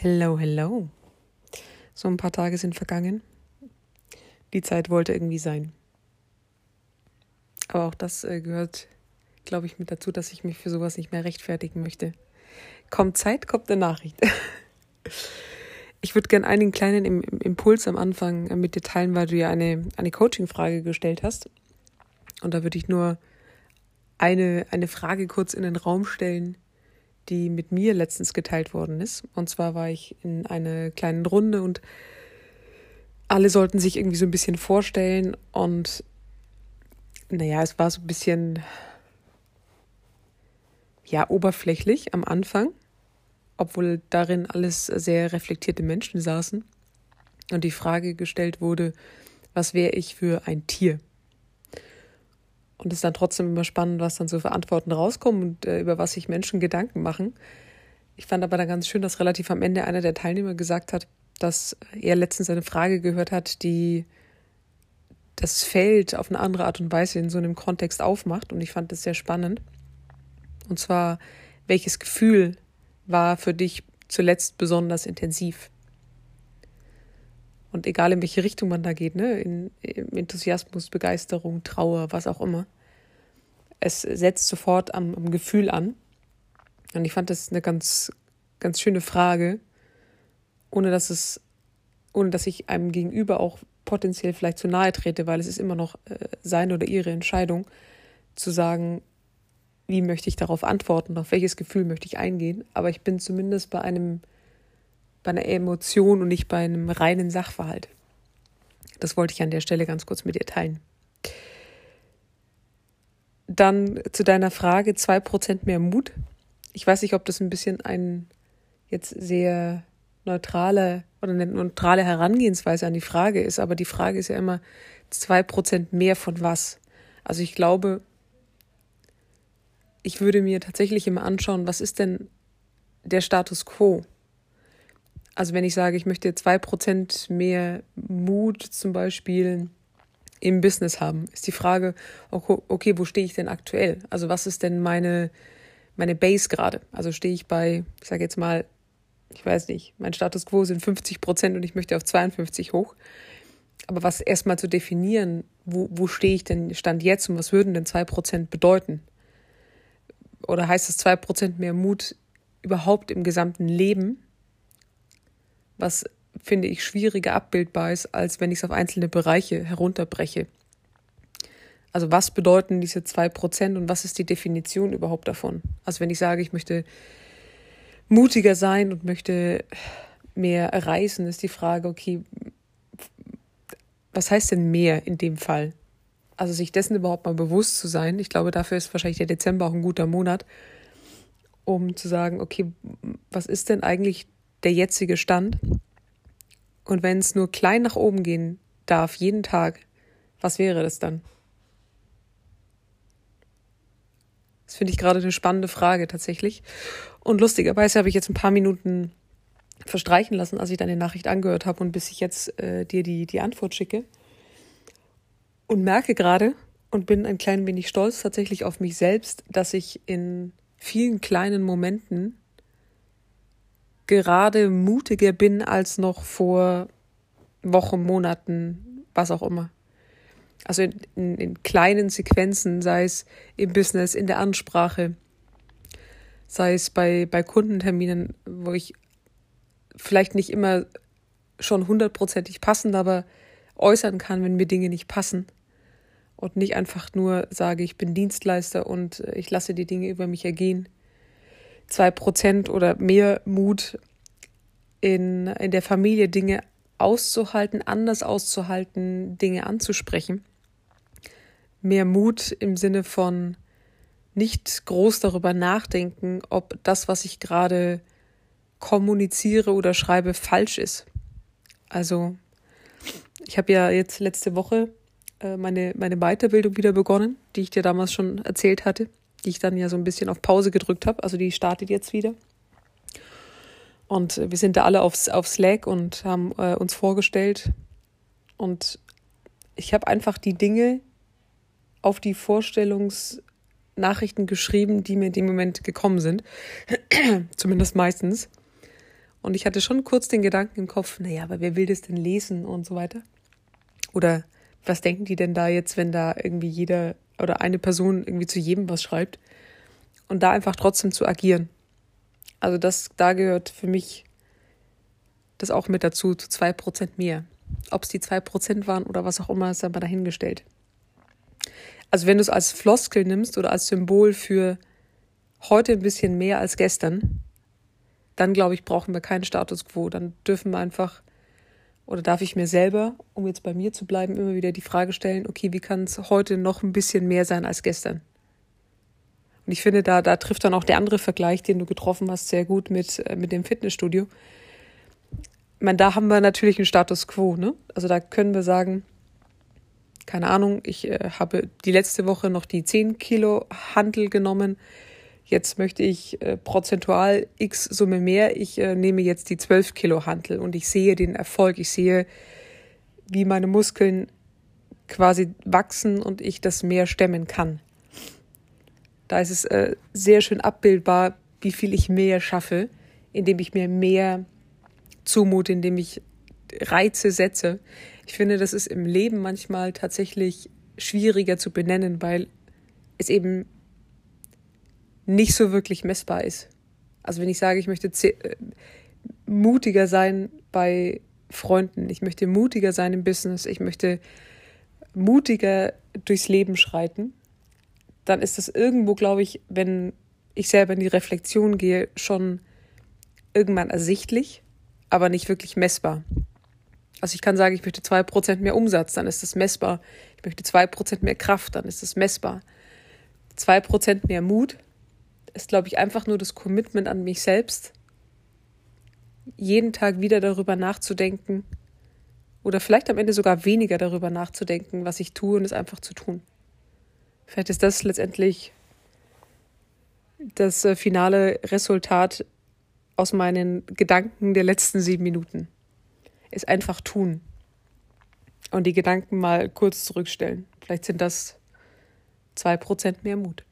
Hello, hello. So ein paar Tage sind vergangen. Die Zeit wollte irgendwie sein. Aber auch das äh, gehört, glaube ich, mit dazu, dass ich mich für sowas nicht mehr rechtfertigen möchte. Kommt Zeit, kommt eine Nachricht. ich würde gerne einen kleinen Im Impuls am Anfang äh, mit dir teilen, weil du ja eine, eine Coaching-Frage gestellt hast. Und da würde ich nur eine, eine Frage kurz in den Raum stellen, die mit mir letztens geteilt worden ist. Und zwar war ich in einer kleinen Runde und alle sollten sich irgendwie so ein bisschen vorstellen und naja, es war so ein bisschen ja oberflächlich am Anfang, obwohl darin alles sehr reflektierte Menschen saßen und die Frage gestellt wurde, was wäre ich für ein Tier? Und es ist dann trotzdem immer spannend, was dann so für Antworten rauskommen und äh, über was sich Menschen Gedanken machen. Ich fand aber dann ganz schön, dass relativ am Ende einer der Teilnehmer gesagt hat, dass er letztens eine Frage gehört hat, die das Feld auf eine andere Art und Weise in so einem Kontext aufmacht. Und ich fand das sehr spannend. Und zwar, welches Gefühl war für dich zuletzt besonders intensiv? Und egal in welche Richtung man da geht, ne, in, in Enthusiasmus, Begeisterung, Trauer, was auch immer, es setzt sofort am, am Gefühl an. Und ich fand das eine ganz, ganz schöne Frage, ohne dass es, ohne dass ich einem gegenüber auch potenziell vielleicht zu nahe trete, weil es ist immer noch äh, seine oder ihre Entscheidung, zu sagen, wie möchte ich darauf antworten, auf welches Gefühl möchte ich eingehen. Aber ich bin zumindest bei einem bei einer Emotion und nicht bei einem reinen Sachverhalt. Das wollte ich an der Stelle ganz kurz mit dir teilen. Dann zu deiner Frage, 2% mehr Mut. Ich weiß nicht, ob das ein bisschen ein jetzt sehr neutrale oder eine neutrale Herangehensweise an die Frage ist, aber die Frage ist ja immer 2% mehr von was. Also ich glaube, ich würde mir tatsächlich immer anschauen, was ist denn der Status quo? Also wenn ich sage, ich möchte zwei Prozent mehr Mut zum Beispiel im Business haben, ist die Frage, okay, wo stehe ich denn aktuell? Also was ist denn meine, meine Base gerade? Also stehe ich bei, ich sage jetzt mal, ich weiß nicht, mein Status quo sind 50 Prozent und ich möchte auf 52 hoch. Aber was erstmal zu definieren, wo, wo stehe ich denn Stand jetzt und was würden denn zwei Prozent bedeuten? Oder heißt es zwei Prozent mehr Mut überhaupt im gesamten Leben? was finde ich schwieriger abbildbar ist, als wenn ich es auf einzelne Bereiche herunterbreche. Also was bedeuten diese zwei Prozent und was ist die Definition überhaupt davon? Also wenn ich sage, ich möchte mutiger sein und möchte mehr reisen, ist die Frage, okay, was heißt denn mehr in dem Fall? Also sich dessen überhaupt mal bewusst zu sein. Ich glaube, dafür ist wahrscheinlich der Dezember auch ein guter Monat, um zu sagen, okay, was ist denn eigentlich der jetzige Stand. Und wenn es nur klein nach oben gehen darf, jeden Tag, was wäre das dann? Das finde ich gerade eine spannende Frage tatsächlich. Und lustigerweise habe ich jetzt ein paar Minuten verstreichen lassen, als ich deine Nachricht angehört habe und bis ich jetzt äh, dir die, die Antwort schicke. Und merke gerade und bin ein klein wenig stolz tatsächlich auf mich selbst, dass ich in vielen kleinen Momenten gerade mutiger bin als noch vor Wochen, Monaten, was auch immer. Also in, in, in kleinen Sequenzen, sei es im Business, in der Ansprache, sei es bei, bei Kundenterminen, wo ich vielleicht nicht immer schon hundertprozentig passend, aber äußern kann, wenn mir Dinge nicht passen. Und nicht einfach nur sage, ich bin Dienstleister und ich lasse die Dinge über mich ergehen zwei Prozent oder mehr Mut in, in der Familie Dinge auszuhalten, anders auszuhalten, Dinge anzusprechen. Mehr Mut im Sinne von nicht groß darüber nachdenken, ob das, was ich gerade kommuniziere oder schreibe, falsch ist. Also, ich habe ja jetzt letzte Woche äh, meine, meine Weiterbildung wieder begonnen, die ich dir damals schon erzählt hatte die ich dann ja so ein bisschen auf Pause gedrückt habe. Also die startet jetzt wieder. Und wir sind da alle auf, auf Slack und haben äh, uns vorgestellt. Und ich habe einfach die Dinge auf die Vorstellungsnachrichten geschrieben, die mir in dem Moment gekommen sind. Zumindest meistens. Und ich hatte schon kurz den Gedanken im Kopf, naja, aber wer will das denn lesen und so weiter? Oder was denken die denn da jetzt, wenn da irgendwie jeder oder eine Person irgendwie zu jedem was schreibt? Und da einfach trotzdem zu agieren. Also das, da gehört für mich das auch mit dazu, zu zwei Prozent mehr. Ob es die zwei Prozent waren oder was auch immer, ist aber dahingestellt. Also wenn du es als Floskel nimmst oder als Symbol für heute ein bisschen mehr als gestern, dann glaube ich, brauchen wir keinen Status quo. Dann dürfen wir einfach oder darf ich mir selber, um jetzt bei mir zu bleiben, immer wieder die Frage stellen, okay, wie kann es heute noch ein bisschen mehr sein als gestern? Und ich finde, da, da trifft dann auch der andere Vergleich, den du getroffen hast, sehr gut mit, äh, mit dem Fitnessstudio. Ich meine, da haben wir natürlich einen Status quo, ne? Also da können wir sagen, keine Ahnung, ich äh, habe die letzte Woche noch die 10 Kilo Handel genommen jetzt möchte ich äh, prozentual x Summe mehr, ich äh, nehme jetzt die 12 Kilo Hantel und ich sehe den Erfolg, ich sehe, wie meine Muskeln quasi wachsen und ich das mehr stemmen kann. Da ist es äh, sehr schön abbildbar, wie viel ich mehr schaffe, indem ich mir mehr zumute, indem ich Reize setze. Ich finde, das ist im Leben manchmal tatsächlich schwieriger zu benennen, weil es eben nicht so wirklich messbar ist. Also wenn ich sage, ich möchte äh, mutiger sein bei Freunden, ich möchte mutiger sein im Business, ich möchte mutiger durchs Leben schreiten, dann ist das irgendwo, glaube ich, wenn ich selber in die Reflexion gehe, schon irgendwann ersichtlich, aber nicht wirklich messbar. Also ich kann sagen, ich möchte zwei Prozent mehr Umsatz, dann ist das messbar. Ich möchte zwei Prozent mehr Kraft, dann ist das messbar. Zwei Prozent mehr Mut, ist, glaube ich, einfach nur das Commitment an mich selbst, jeden Tag wieder darüber nachzudenken oder vielleicht am Ende sogar weniger darüber nachzudenken, was ich tue und es einfach zu tun. Vielleicht ist das letztendlich das äh, finale Resultat aus meinen Gedanken der letzten sieben Minuten. Ist einfach tun. Und die Gedanken mal kurz zurückstellen. Vielleicht sind das zwei Prozent mehr Mut.